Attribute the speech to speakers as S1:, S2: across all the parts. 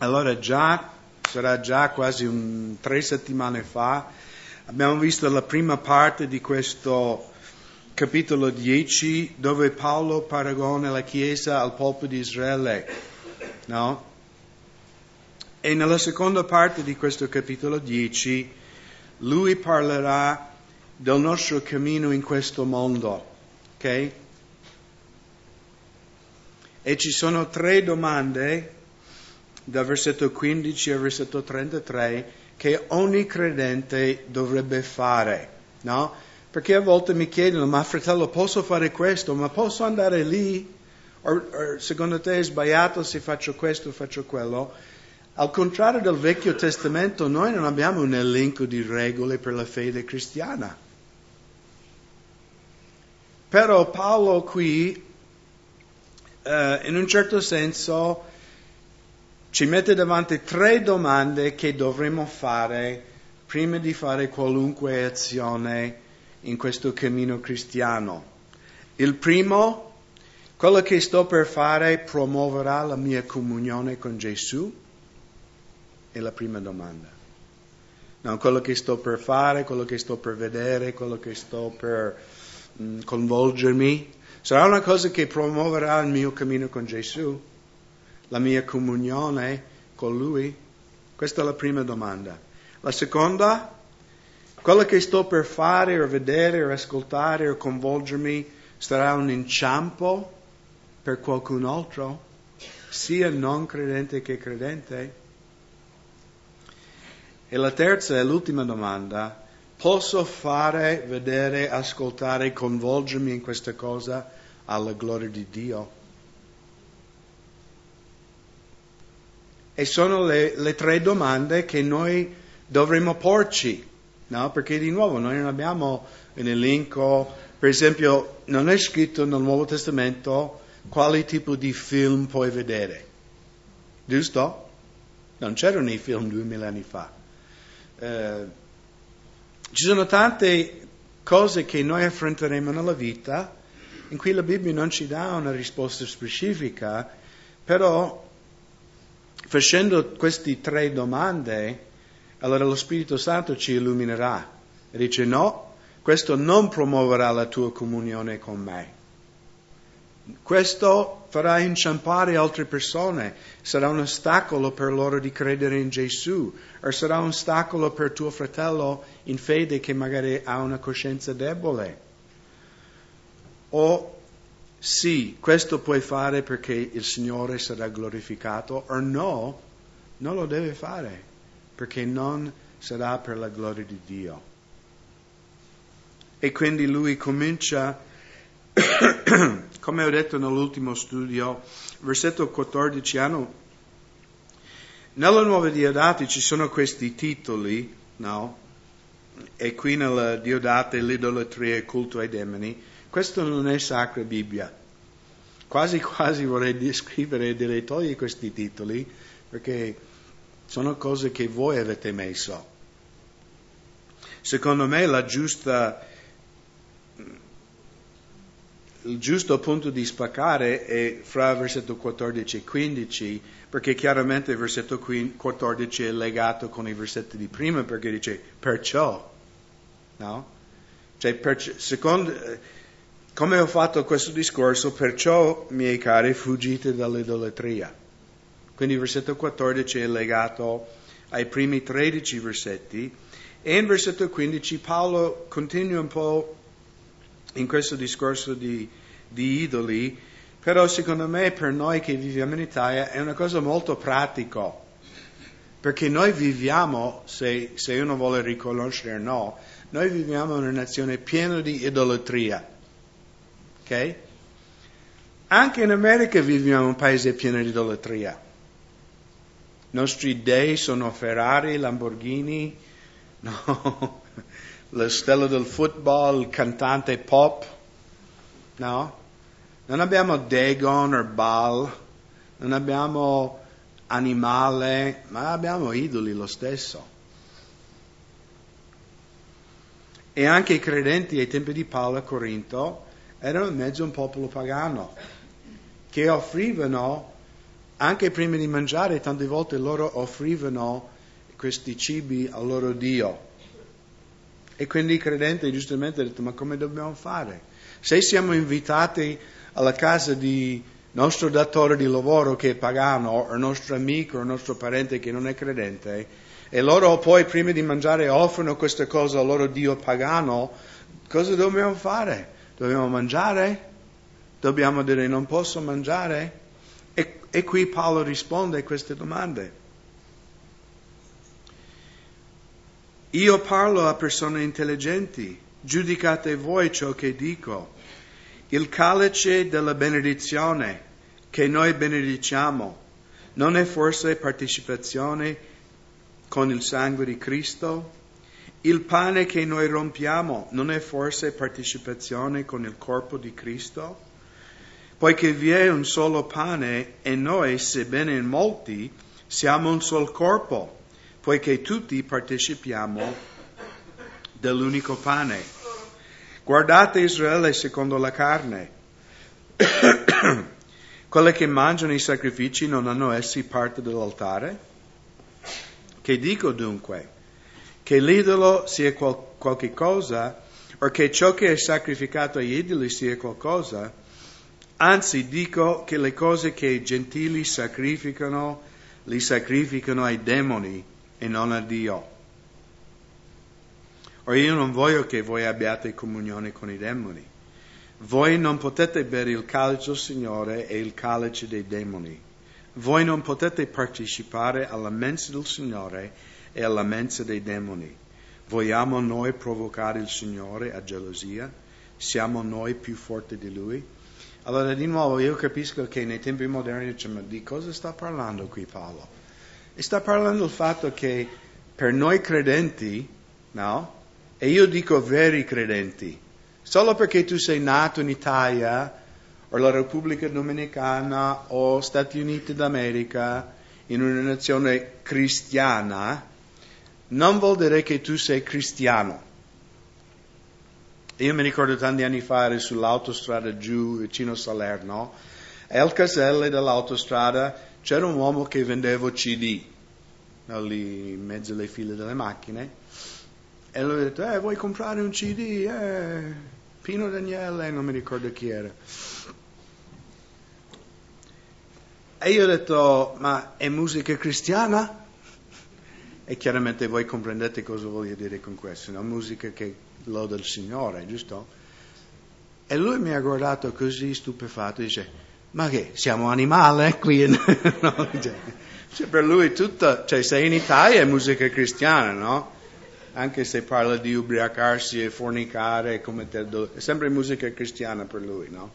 S1: Allora già, sarà già quasi un, tre settimane fa, abbiamo visto la prima parte di questo capitolo 10 dove Paolo paragona la Chiesa al popolo di Israele, no? E nella seconda parte di questo capitolo 10 lui parlerà del nostro cammino in questo mondo, ok? E ci sono tre domande dal versetto 15 al versetto 33 che ogni credente dovrebbe fare, no? Perché a volte mi chiedono, ma fratello, posso fare questo, ma posso andare lì? O, secondo te è sbagliato se faccio questo faccio quello? Al contrario del Vecchio Testamento, noi non abbiamo un elenco di regole per la fede cristiana. Però Paolo qui, eh, in un certo senso, ci mette davanti tre domande che dovremmo fare prima di fare qualunque azione in questo cammino cristiano. Il primo, quello che sto per fare promuoverà la mia comunione con Gesù? È la prima domanda. No, quello che sto per fare, quello che sto per vedere, quello che sto per mh, mm, coinvolgermi, sarà una cosa che promuoverà il mio cammino con Gesù? La mia comunione con Lui? Questa è la prima domanda. La seconda, quello che sto per fare o vedere o ascoltare o coinvolgermi sarà un inciampo per qualcun altro, sia non credente che credente? E la terza e l'ultima domanda, posso fare, vedere, ascoltare, coinvolgermi in questa cosa alla gloria di Dio? E sono le, le tre domande che noi dovremmo porci, no? Perché di nuovo noi non abbiamo un elenco, per esempio non è scritto nel Nuovo Testamento quale tipo di film puoi vedere, giusto? Non c'erano i film duemila anni fa. Eh, ci sono tante cose che noi affronteremo nella vita in cui la Bibbia non ci dà una risposta specifica, però Facendo queste tre domande, allora lo Spirito Santo ci illuminerà e dice no, questo non promuoverà la tua comunione con me. Questo farà inciampare altre persone, sarà un ostacolo per loro di credere in Gesù, o sarà un ostacolo per tuo fratello in fede che magari ha una coscienza debole. O sì, questo puoi fare perché il Signore sarà glorificato, o no, non lo deve fare perché non sarà per la gloria di Dio. E quindi lui comincia, come ho detto nell'ultimo studio, versetto 14 hanno, nella nuova Diodati ci sono questi titoli, no? E qui nella Diodate l'idolatria e il culto ai demoni, questo non è Sacra Bibbia. Quasi quasi vorrei descrivere e dire togli questi titoli perché sono cose che voi avete messo. Secondo me giusta, il giusto punto di spaccare è fra versetto 14 e 15, perché chiaramente il versetto 14 è legato con i versetti di prima, perché dice perciò, no? Cioè, per, secondo, come ho fatto questo discorso, perciò, miei cari, fuggite dall'idolatria. Quindi il versetto 14 è legato ai primi 13 versetti e in versetto 15 Paolo continua un po' in questo discorso di, di idoli, però secondo me per noi che viviamo in Italia è una cosa molto pratica, perché noi viviamo, se, se uno vuole riconoscere o no, noi viviamo in una nazione piena di idolatria. Ok? Anche in America viviamo in un paese pieno di idolatria. I nostri dei sono Ferrari, Lamborghini, no? la stella del football, il cantante pop, no? Non abbiamo Dagon o Baal, non abbiamo animale, ma abbiamo idoli lo stesso. E anche i credenti ai tempi di Paolo a Corinto erano in mezzo a un popolo pagano che offrivano anche prima di mangiare, tante volte loro offrivano questi cibi al loro Dio. E quindi i credenti giustamente hanno detto, ma come dobbiamo fare? Se siamo invitati alla casa di nostro datore di lavoro che è pagano, o il nostro amico, o il nostro parente che non è credente, e loro poi prima di mangiare offrono queste cose al loro Dio pagano, cosa dobbiamo fare? Dobbiamo mangiare? Dobbiamo dire non posso mangiare? E, e qui Paolo risponde a queste domande. Io parlo a persone intelligenti, giudicate voi ciò che dico. Il calice della benedizione che noi benediciamo non è forse partecipazione con il sangue di Cristo? Il pane che noi rompiamo non è forse partecipazione con il corpo di Cristo? Poiché vi è un solo pane e noi, sebbene in molti, siamo un solo corpo poiché tutti partecipiamo dell'unico pane. Guardate Israele secondo la carne. Quelle che mangiano i sacrifici non hanno essi parte dell'altare? Che dico dunque? Che l'idolo sia qual- qualche cosa o che ciò che è sacrificato agli idoli sia qualcosa? Anzi, dico che le cose che i gentili sacrificano, li sacrificano ai demoni e non a Dio. Ora io non voglio che voi abbiate comunione con i demoni. Voi non potete bere il calice del Signore e il calice dei demoni. Voi non potete partecipare alla mensa del Signore e alla mensa dei demoni. Vogliamo noi provocare il Signore a gelosia? Siamo noi più forti di Lui? Allora, di nuovo, io capisco che nei tempi moderni diciamo, di cosa sta parlando qui Paolo? E sta parlando del fatto che per noi credenti, no? E io dico veri credenti, solo perché tu sei nato in Italia o la Repubblica Dominicana o Stati Uniti d'America, in una nazione cristiana, non vuol dire che tu sei cristiano. Io mi ricordo tanti anni fa ero sull'autostrada giù vicino a Salerno e al casello dell'autostrada c'era un uomo che vendeva CD, lì in mezzo alle file delle macchine, e lui ha detto, eh, vuoi comprare un CD? Eh, Pino Daniele, non mi ricordo chi era. E io ho detto, ma è musica cristiana? E chiaramente voi comprendete cosa voglio dire con questo, una musica che loda il Signore, giusto? E lui mi ha guardato così stupefatto dice, ma che siamo animali qui? no, cioè, per lui tutto, cioè sei in Italia è musica cristiana, no? Anche se parla di ubriacarsi e fornicare, te, è sempre musica cristiana per lui, no?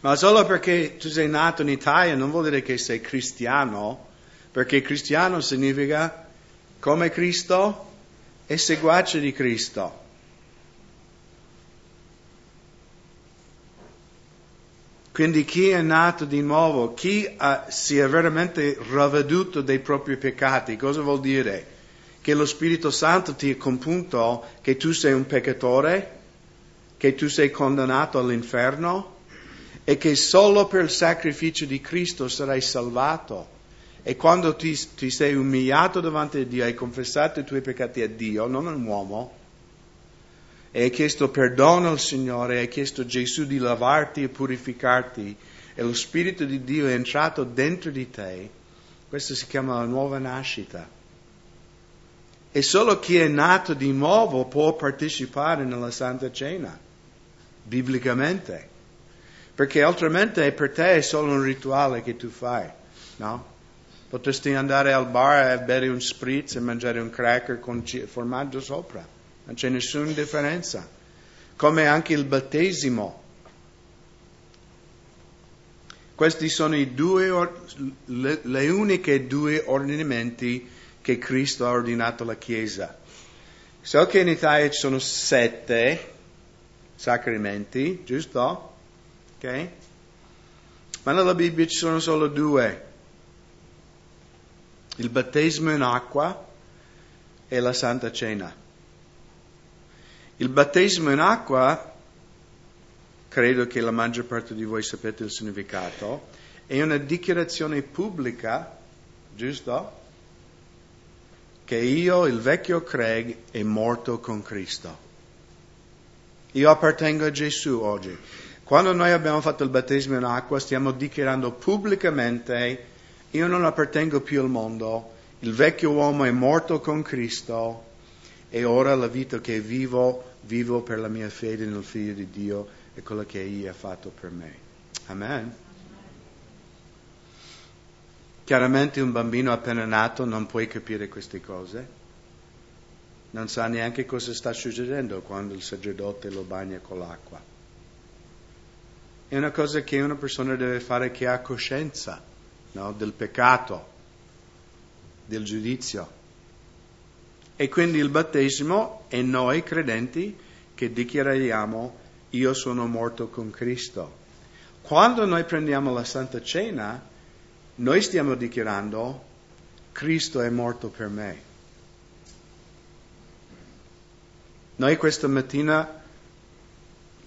S1: Ma solo perché tu sei nato in Italia non vuol dire che sei cristiano, perché cristiano significa come Cristo e seguace di Cristo. Quindi chi è nato di nuovo, chi ha, si è veramente ravveduto dei propri peccati, cosa vuol dire? Che lo Spirito Santo ti ha compunto che tu sei un peccatore, che tu sei condannato all'inferno e che solo per il sacrificio di Cristo sarai salvato. E quando ti, ti sei umiliato davanti a Dio, hai confessato i tuoi peccati a Dio, non a un uomo, e hai chiesto perdono al Signore, hai chiesto a Gesù di lavarti e purificarti e lo Spirito di Dio è entrato dentro di te, questo si chiama la nuova nascita. E solo chi è nato di nuovo può partecipare nella Santa Cena, biblicamente, perché altrimenti per te è solo un rituale che tu fai, no? Potresti andare al bar e bere un spritz e mangiare un cracker con formaggio sopra non c'è nessuna differenza. Come anche il battesimo. Questi sono due, le, le uniche due ordinamenti che Cristo ha ordinato alla Chiesa. So che in Italia ci sono sette sacramenti, giusto? Ok? Ma nella Bibbia ci sono solo due. Il battesimo in acqua e la Santa Cena. Il battesimo in acqua credo che la maggior parte di voi sapete il significato, è una dichiarazione pubblica, giusto? Che io, il vecchio Craig, è morto con Cristo. Io appartengo a Gesù oggi. Quando noi abbiamo fatto il battesimo in acqua, stiamo dichiarando pubblicamente, io non appartengo più al mondo, il vecchio uomo è morto con Cristo e ora la vita che vivo, vivo per la mia fede nel Figlio di Dio e quello che Egli ha fatto per me. Amen. Chiaramente un bambino appena nato non può capire queste cose, non sa neanche cosa sta succedendo quando il sacerdote lo bagna con l'acqua. È una cosa che una persona deve fare che ha coscienza no? del peccato, del giudizio. E quindi il battesimo è noi credenti che dichiariamo io sono morto con Cristo. Quando noi prendiamo la Santa Cena, noi stiamo dichiarando Cristo è morto per me. Noi questa mattina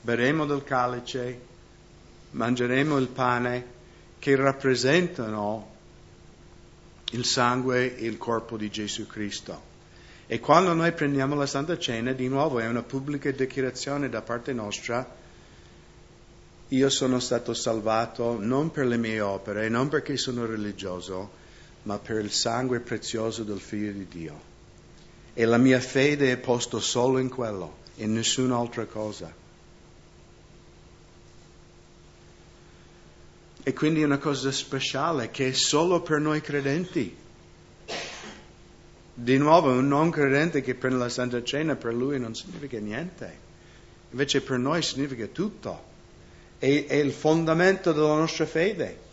S1: berremo del calice, mangeremo il pane che rappresentano il sangue e il corpo di Gesù Cristo. E quando noi prendiamo la Santa Cena, di nuovo è una pubblica dichiarazione da parte nostra, io sono stato salvato non per le mie opere, non perché sono religioso, ma per il sangue prezioso del Figlio di Dio. E la mia fede è posta solo in quello, in nessun'altra cosa. E quindi è una cosa speciale che è solo per noi credenti. Di nuovo, un non credente che prende la Santa Cena per lui non significa niente, invece per noi significa tutto. È, è il fondamento della nostra fede.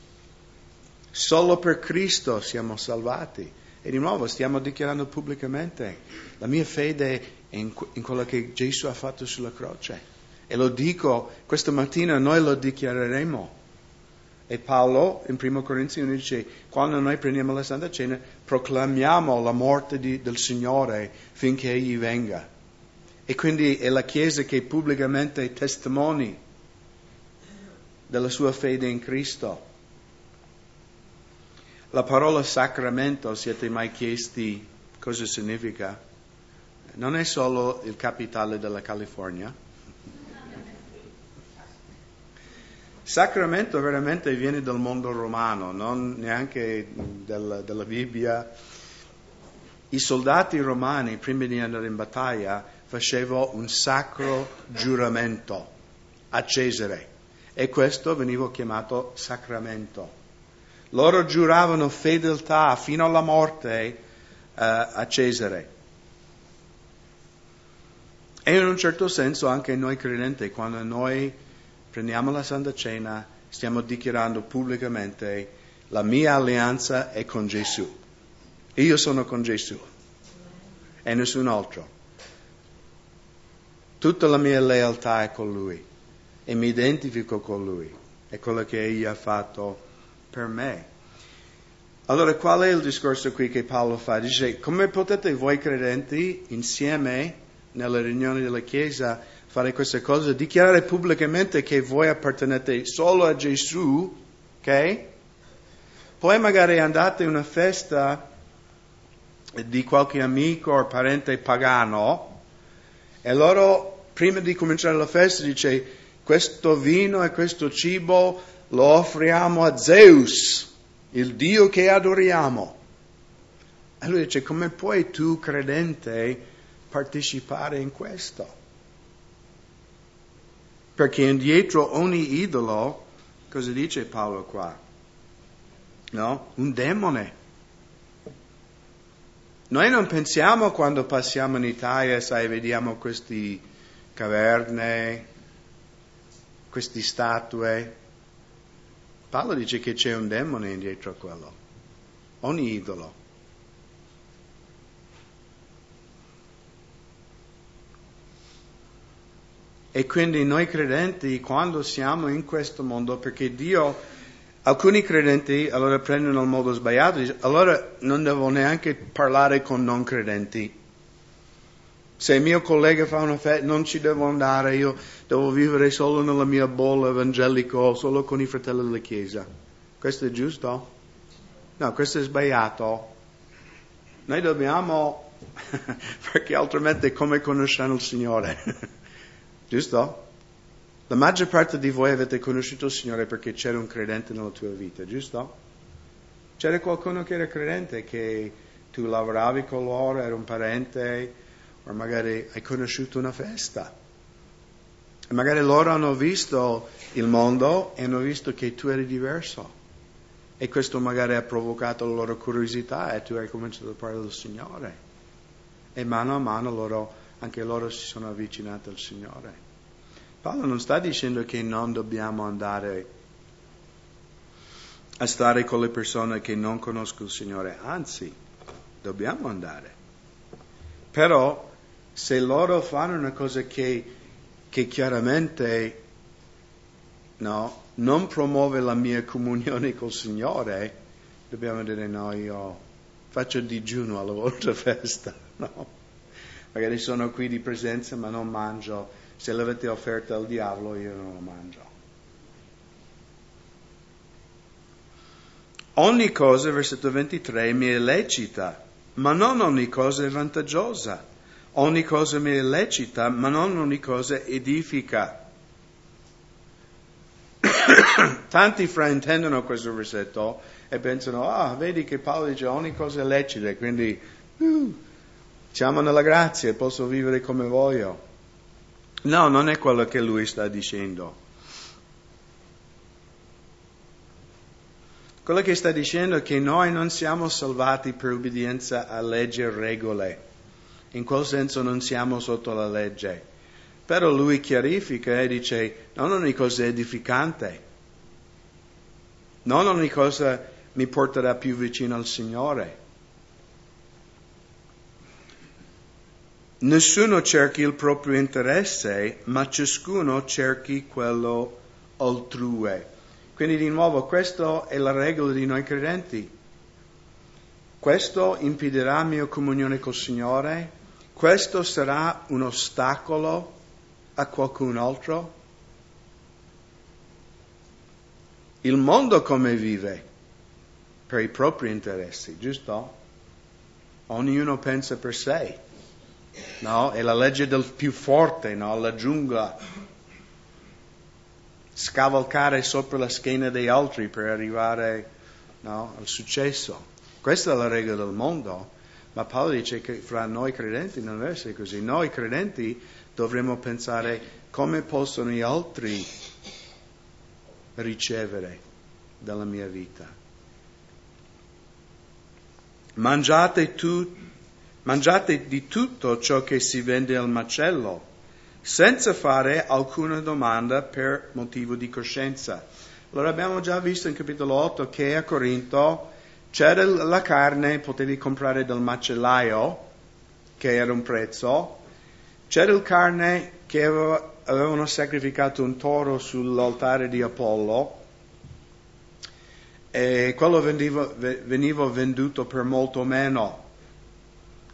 S1: Solo per Cristo siamo salvati. E di nuovo stiamo dichiarando pubblicamente la mia fede in, in quello che Gesù ha fatto sulla croce. E lo dico, questa mattina noi lo dichiareremo. E Paolo in 1 Corinzi 1 dice, quando noi prendiamo la Santa Cena, proclamiamo la morte di, del Signore finché Egli venga. E quindi è la Chiesa che pubblicamente testimoni della sua fede in Cristo. La parola sacramento, siete mai chiesti cosa significa? Non è solo il capitale della California Sacramento veramente viene dal mondo romano, non neanche della, della Bibbia. I soldati romani, prima di andare in battaglia, facevano un sacro giuramento a Cesare e questo veniva chiamato sacramento. Loro giuravano fedeltà fino alla morte uh, a Cesare. E in un certo senso anche noi credenti, quando noi prendiamo la Santa Cena, stiamo dichiarando pubblicamente la mia alleanza è con Gesù. Io sono con Gesù e nessun altro. Tutta la mia lealtà è con Lui e mi identifico con Lui. È quello che Egli ha fatto per me. Allora, qual è il discorso qui che Paolo fa? Dice, come potete voi credenti insieme nelle riunioni della Chiesa fare queste cose, dichiarare pubblicamente che voi appartenete solo a Gesù, ok? Poi magari andate a una festa di qualche amico o parente pagano e loro prima di cominciare la festa dice questo vino e questo cibo lo offriamo a Zeus, il Dio che adoriamo. E lui dice come puoi tu credente partecipare in questo? Perché indietro ogni idolo, cosa dice Paolo qua? No? Un demone. Noi non pensiamo quando passiamo in Italia, sai, vediamo queste caverne, queste statue. Paolo dice che c'è un demone dietro a quello, ogni idolo. E quindi noi credenti, quando siamo in questo mondo, perché Dio, alcuni credenti allora prendono il modo sbagliato, allora non devo neanche parlare con non credenti. Se il mio collega fa una festa, non ci devo andare, io devo vivere solo nella mia bolla evangelico, solo con i fratelli della Chiesa. Questo è giusto? No, questo è sbagliato. Noi dobbiamo, perché altrimenti come conosciamo il Signore? giusto? La maggior parte di voi avete conosciuto il Signore perché c'era un credente nella tua vita, giusto? C'era qualcuno che era credente, che tu lavoravi con loro, era un parente, o magari hai conosciuto una festa. E magari loro hanno visto il mondo e hanno visto che tu eri diverso. E questo magari ha provocato la loro curiosità e tu hai cominciato a parlare del Signore. E mano a mano loro, anche loro si sono avvicinati al Signore. Paolo non sta dicendo che non dobbiamo andare a stare con le persone che non conoscono il Signore, anzi, dobbiamo andare. Però se loro fanno una cosa che, che chiaramente no, non promuove la mia comunione col Signore, dobbiamo dire no, io faccio digiuno alla vostra festa. No? Magari sono qui di presenza ma non mangio. Se l'avete offerta al diavolo io non lo mangio. Ogni cosa, versetto 23, mi è lecita, ma non ogni cosa è vantaggiosa. Ogni cosa mi è lecita, ma non ogni cosa edifica. Tanti fraintendono questo versetto e pensano, ah, vedi che Paolo dice ogni cosa è lecita, quindi uh, siamo nella grazia e posso vivere come voglio. No, non è quello che lui sta dicendo. Quello che sta dicendo è che noi non siamo salvati per obbedienza a leggi e regole. In quel senso non siamo sotto la legge. Però lui chiarifica e dice, non ogni cosa è edificante. Non ogni cosa mi porterà più vicino al Signore. Nessuno cerchi il proprio interesse, ma ciascuno cerchi quello altrui. Quindi di nuovo questa è la regola di noi credenti. Questo impedirà mia comunione col Signore? Questo sarà un ostacolo a qualcun altro? Il mondo come vive? Per i propri interessi, giusto? Ognuno pensa per sé. No? È la legge del più forte, no? La giungla scavalcare sopra la schiena degli altri per arrivare no, al successo. Questa è la regola del mondo, ma Paolo dice che fra noi credenti non deve essere così. Noi credenti dovremmo pensare come possono gli altri ricevere dalla mia vita. Mangiate, tu, mangiate di tutto ciò che si vende al macello senza fare alcuna domanda per motivo di coscienza. Allora abbiamo già visto in capitolo 8 che a Corinto c'era la carne, potevi comprare dal macellaio, che era un prezzo, c'era la carne che aveva, avevano sacrificato un toro sull'altare di Apollo. E quello veniva, veniva venduto per molto meno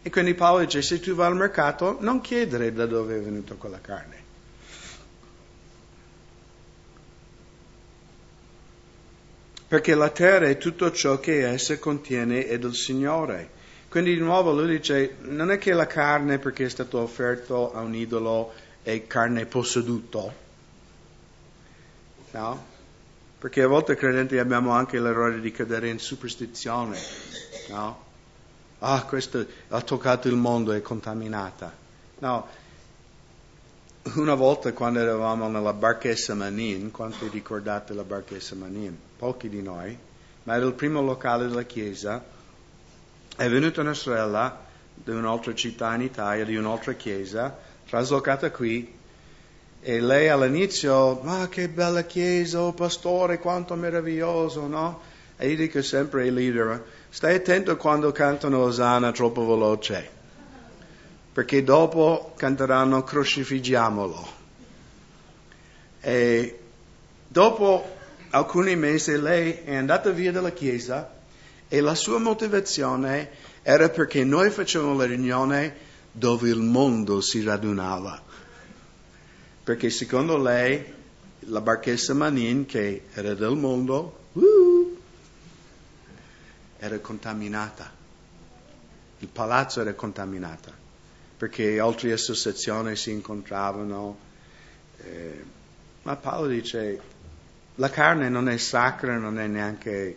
S1: e quindi Paolo dice, se tu vai al mercato, non chiedere da dove è venuta quella carne. Perché la terra e tutto ciò che essa contiene è del Signore. Quindi di nuovo lui dice, non è che la carne perché è stato offerto a un idolo è carne posseduto. No? Perché a volte credenti abbiamo anche l'errore di cadere in superstizione. No? Ah, questo ha toccato il mondo, è contaminata. No, una volta quando eravamo nella barchessa Manin, quanti ricordate la barchessa Manin? Pochi di noi, ma era il primo locale della chiesa, è venuta una sorella di un'altra città in Italia, di un'altra chiesa, traslocata qui, e lei all'inizio, ma che bella chiesa, oh pastore, quanto meraviglioso, no? E io dico sempre ai leader, Stai attento quando cantano Osanna troppo veloce, perché dopo canteranno crocifiggiamolo. E dopo alcuni mesi lei è andata via dalla chiesa e la sua motivazione era perché noi facevamo la riunione dove il mondo si radunava. Perché secondo lei la barchessa Manin, che era del mondo, uh, era contaminata. Il palazzo era contaminato perché altre associazioni si incontravano. Eh, ma Paolo dice, la carne non è sacra, non è neanche,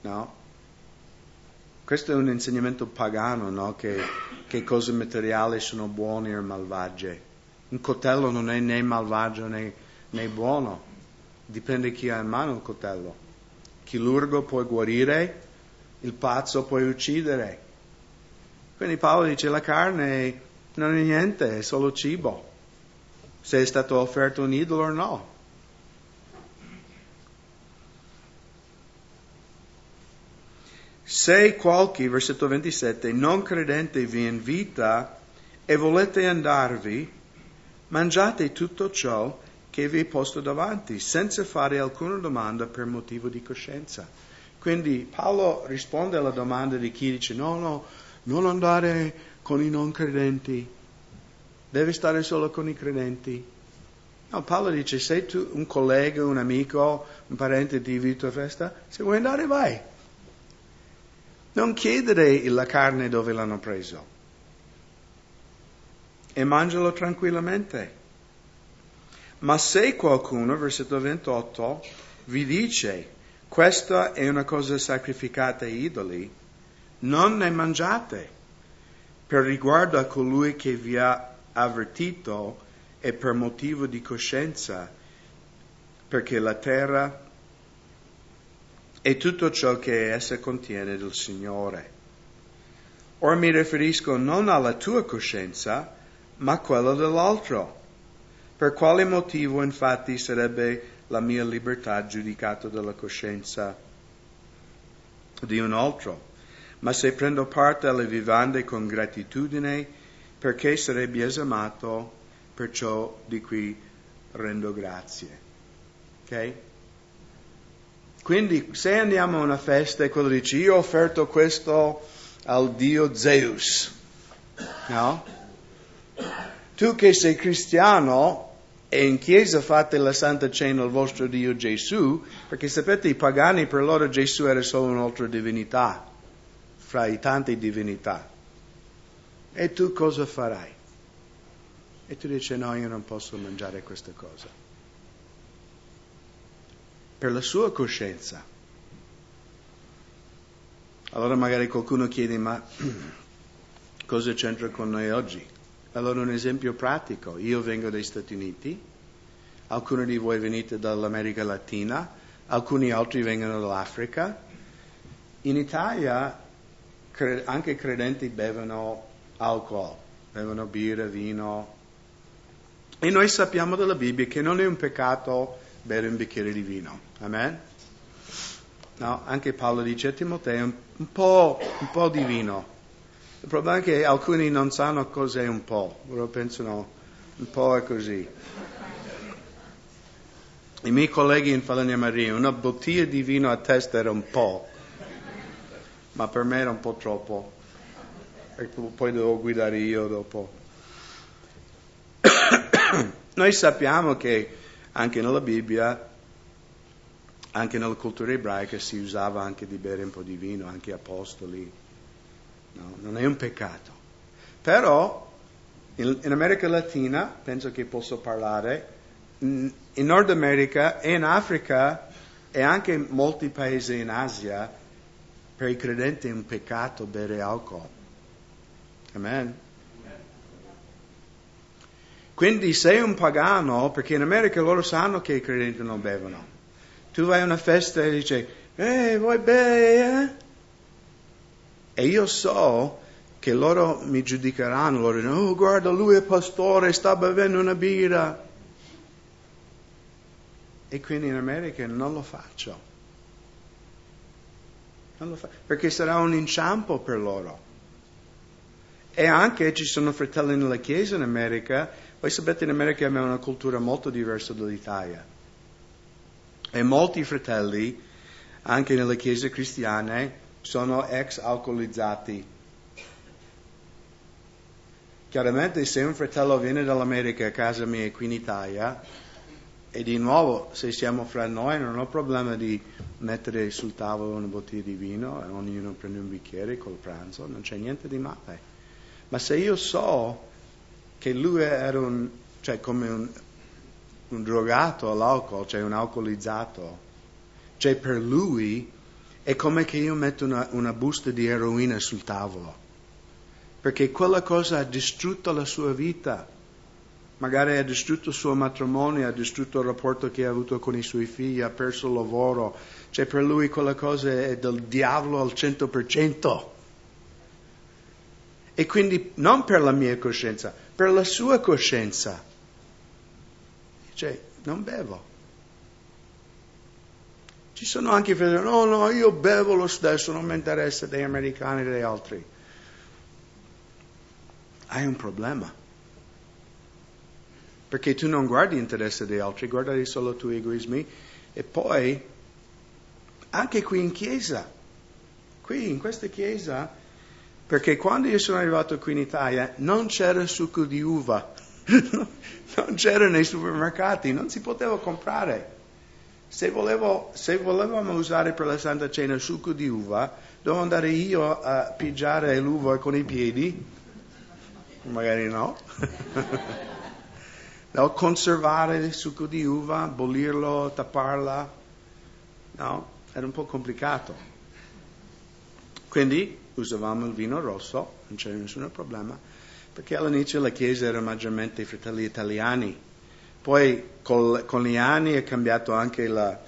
S1: no? Questo è un insegnamento pagano, no? Che, che cose materiali sono buone o malvagie. Un coltello non è né malvagio né, né buono, dipende chi ha in mano il coltello. Chirurgo può guarire, il pazzo può uccidere. Quindi Paolo dice la carne non è niente, è solo cibo. Se è stato offerto un idolo o no. Se qualche, versetto 27, non credente vi invita e volete andarvi, mangiate tutto ciò che vi è posto davanti, senza fare alcuna domanda per motivo di coscienza. Quindi Paolo risponde alla domanda di chi dice no, no, non andare con i non credenti, devi stare solo con i credenti. No, Paolo dice, sei tu un collega, un amico, un parente ti invita a festa, se vuoi andare vai. Non chiedere la carne dove l'hanno preso e mangialo tranquillamente. Ma se qualcuno, versetto 28, vi dice questa è una cosa sacrificata ai idoli, non ne mangiate per riguardo a colui che vi ha avvertito e per motivo di coscienza, perché la terra e tutto ciò che essa contiene del Signore. Ora mi riferisco non alla tua coscienza, ma a quella dell'altro. Per quale motivo infatti sarebbe la mia libertà giudicata dalla coscienza di un altro? Ma se prendo parte alle vivande con gratitudine, perché sarei biasimato per ciò di cui rendo grazie. Ok? Quindi se andiamo a una festa e quello dice io ho offerto questo al dio Zeus, no? Tu che sei cristiano e in chiesa fate la Santa Cena al vostro Dio Gesù, perché sapete i pagani per loro Gesù era solo un'altra divinità, fra i tante divinità. E tu cosa farai? E tu dici no, io non posso mangiare questa cosa per la sua coscienza. Allora magari qualcuno chiede, ma cosa c'entra con noi oggi? Allora un esempio pratico, io vengo dagli Stati Uniti, alcuni di voi venite dall'America Latina, alcuni altri vengono dall'Africa. In Italia anche i credenti bevono alcol, bevono birra, vino. E noi sappiamo dalla Bibbia che non è un peccato bere un bicchiere di vino. Amen? No, anche Paolo dice a Timoteo un, po', un po' di vino. Il problema è che alcuni non sanno cos'è un po', loro pensano un po' è così. I miei colleghi in Falania Maria, una bottiglia di vino a testa era un po', ma per me era un po' troppo. E poi devo guidare io dopo. Noi sappiamo che anche nella Bibbia, anche nella cultura ebraica si usava anche di bere un po' di vino, anche apostoli. No, non è un peccato. Però in, in America Latina, penso che posso parlare, in, Nord America e in Africa e anche in molti paesi in Asia, per i credenti è un peccato bere alcol. Amen. Quindi sei un pagano, perché in America loro sanno che i credenti non bevono. Tu vai a una festa e dici, eh, vuoi bere? Eh? E io so che loro mi giudicheranno, loro dicono, oh guarda lui è pastore, sta bevendo una birra. E quindi in America non lo faccio. Non lo faccio, perché sarà un inciampo per loro. E anche ci sono fratelli nella Chiesa in America voi sapete in America abbiamo una cultura molto diversa dall'Italia. E molti fratelli, anche nelle chiese cristiane, sono ex alcolizzati. Chiaramente se un fratello viene dall'America a casa mia qui in Italia, e di nuovo se siamo fra noi non ho problema di mettere sul tavolo una bottiglia di vino e ognuno prende un bicchiere col pranzo, non c'è niente di male. Ma se io so che lui era un, cioè come un, un drogato all'alcol, cioè un alcolizzato, cioè per lui è come che io metto una, una busta di eroina sul tavolo perché quella cosa ha distrutto la sua vita. Magari ha distrutto il suo matrimonio, ha distrutto il rapporto che ha avuto con i suoi figli, ha perso il lavoro. Cioè per lui quella cosa è del diavolo al cento per cento. E quindi non per la mia coscienza, per la sua coscienza. Cioè, non bevo. Ci sono anche fratelli, no, no, io bevo lo stesso, non mi interessa degli americani e degli altri hai un problema. Perché tu non guardi l'interesse degli altri, guardi solo i tuoi egoismi e poi anche qui in chiesa, qui in questa chiesa, perché quando io sono arrivato qui in Italia non c'era succo di uva, non c'era nei supermercati, non si poteva comprare. Se, volevo, se volevamo usare per la Santa Cena succo di uva, dovevo andare io a pigiare l'uva con i piedi magari no. no, conservare il succo di uva, bollirlo, tapparla, no, era un po' complicato. Quindi usavamo il vino rosso, non c'era nessun problema, perché all'inizio la Chiesa era maggiormente fratelli italiani, poi col, con gli anni è cambiato anche la,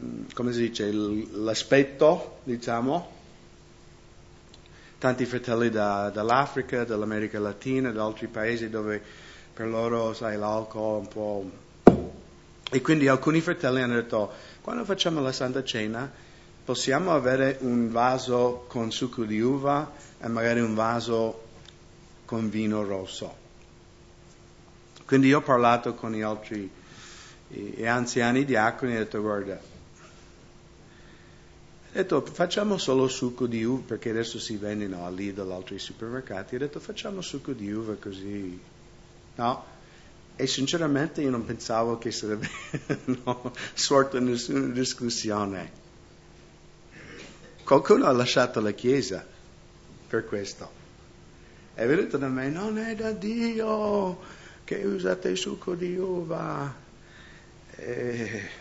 S1: mm, dice, l'aspetto, diciamo, tanti fratelli da, dall'Africa, dall'America Latina, da altri paesi dove per loro, sai, l'alcol un po'... E quindi alcuni fratelli hanno detto, quando facciamo la Santa Cena, possiamo avere un vaso con succo di uva e magari un vaso con vino rosso. Quindi io ho parlato con gli altri gli anziani diaconi e ho detto, guarda, ha detto facciamo solo succo di uva perché adesso si vendono lì dall'altri supermercati. Ha detto facciamo succo di uva così. No? E sinceramente io non pensavo che sarebbe no, sorta nessuna discussione. Qualcuno ha lasciato la chiesa per questo. È venuto da me, non è da Dio che usate il succo di uva. E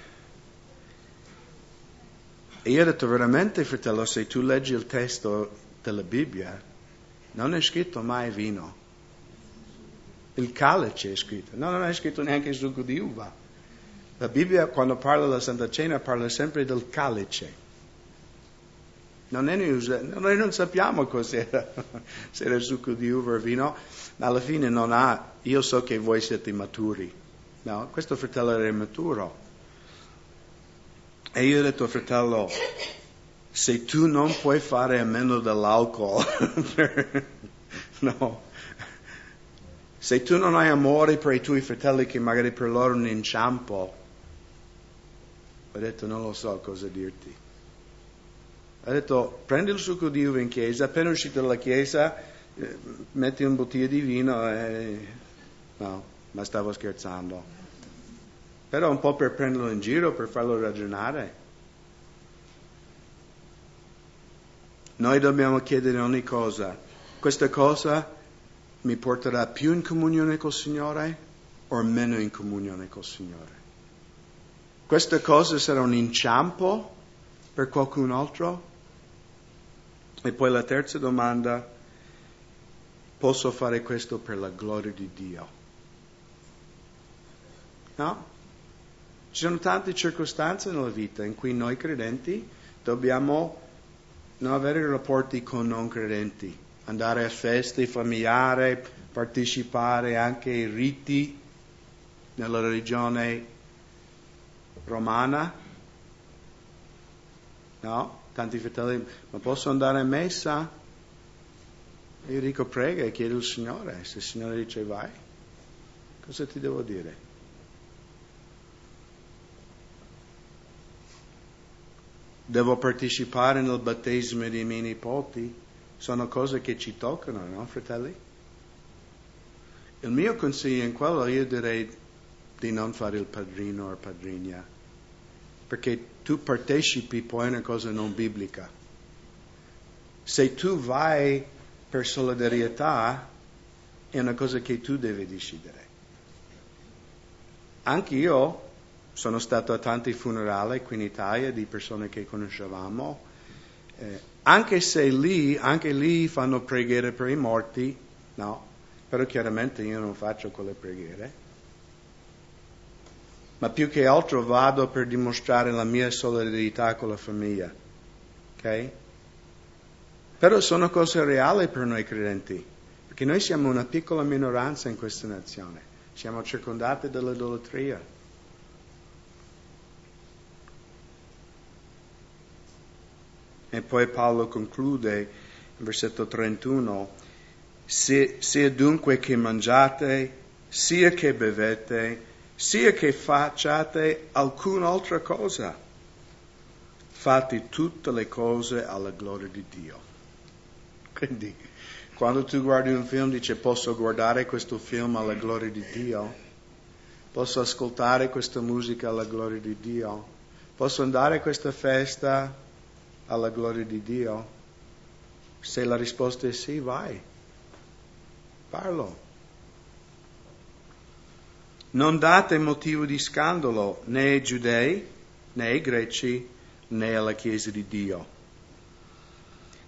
S1: e io ho detto veramente, fratello, se tu leggi il testo della Bibbia, non è scritto mai vino. Il calice è scritto, no, non è scritto neanche il succo di uva. La Bibbia, quando parla della Santa Cena, parla sempre del calice. Non usa, noi non sappiamo cos'era, se era succo di uva o vino, ma alla fine non ha, io so che voi siete maturi. No, questo fratello era maturo. E io ho detto, fratello, se tu non puoi fare a meno dell'alcol, no, se tu non hai amore per i tuoi fratelli che magari per loro è un inciampo, ho detto non lo so cosa dirti. Ho detto prendi il succo di uva in chiesa, appena uscito dalla chiesa eh, metti un bottiglia di vino e... No, ma stavo scherzando però un po' per prenderlo in giro, per farlo ragionare. Noi dobbiamo chiedere ogni cosa. Questa cosa mi porterà più in comunione col Signore o meno in comunione col Signore? Questa cosa sarà un inciampo per qualcun altro? E poi la terza domanda, posso fare questo per la gloria di Dio? No? Ci sono tante circostanze nella vita in cui noi credenti dobbiamo non avere rapporti con non credenti, andare a feste familiari, partecipare anche ai riti nella religione romana. No? Tanti fratelli, ma posso andare a messa? Io dico prega e chiedo al Signore, se il Signore dice vai, cosa ti devo dire? devo partecipare nel battesimo dei miei nipoti, sono cose che ci toccano, no, fratelli? il mio consiglio in quello io direi di non fare il padrino o padrigna, perché tu partecipi poi a una cosa non biblica. Se tu vai per solidarietà, è una cosa che tu devi decidere. Anche io sono stato a tanti funerali qui in Italia di persone che conoscevamo, eh, anche se lì, anche lì fanno preghiere per i morti, no, però chiaramente io non faccio quelle preghiere. Ma più che altro vado per dimostrare la mia solidarietà con la famiglia. Ok? Però sono cose reali per noi credenti, perché noi siamo una piccola minoranza in questa nazione, siamo circondati dall'idolatria. E poi Paolo conclude versetto 31, sia dunque che mangiate, sia che bevete, sia che facciate alcun'altra cosa, fate tutte le cose alla gloria di Dio. Quindi, quando tu guardi un film, dici posso guardare questo film alla gloria di Dio? Posso ascoltare questa musica alla gloria di Dio? Posso andare a questa festa alla gloria di Dio? Se la risposta è sì, vai. Parlo. Non date motivo di scandalo né ai giudei, né ai greci, né alla Chiesa di Dio.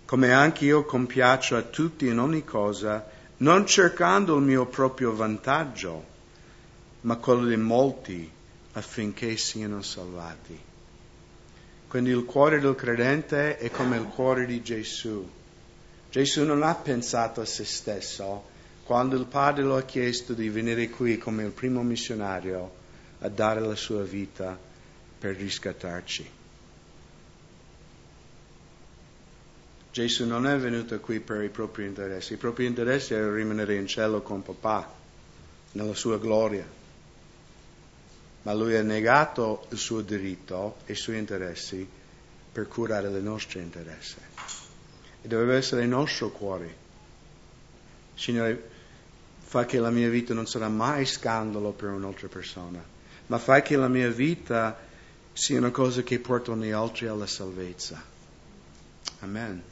S1: Come anche io compiaccio a tutti in ogni cosa, non cercando il mio proprio vantaggio, ma quello di molti affinché siano salvati. Quindi il cuore del credente è come il cuore di Gesù. Gesù non ha pensato a se stesso quando il Padre lo ha chiesto di venire qui come il primo missionario a dare la sua vita per riscattarci. Gesù non è venuto qui per i propri interessi, i propri interessi erano rimanere in cielo con papà, nella sua gloria ma lui ha negato il suo diritto e i suoi interessi per curare i nostri interessi. E dovrebbe essere il nostro cuore. Signore, fa che la mia vita non sarà mai scandalo per un'altra persona, ma fa che la mia vita sia una cosa che porta gli altri alla salvezza. Amen.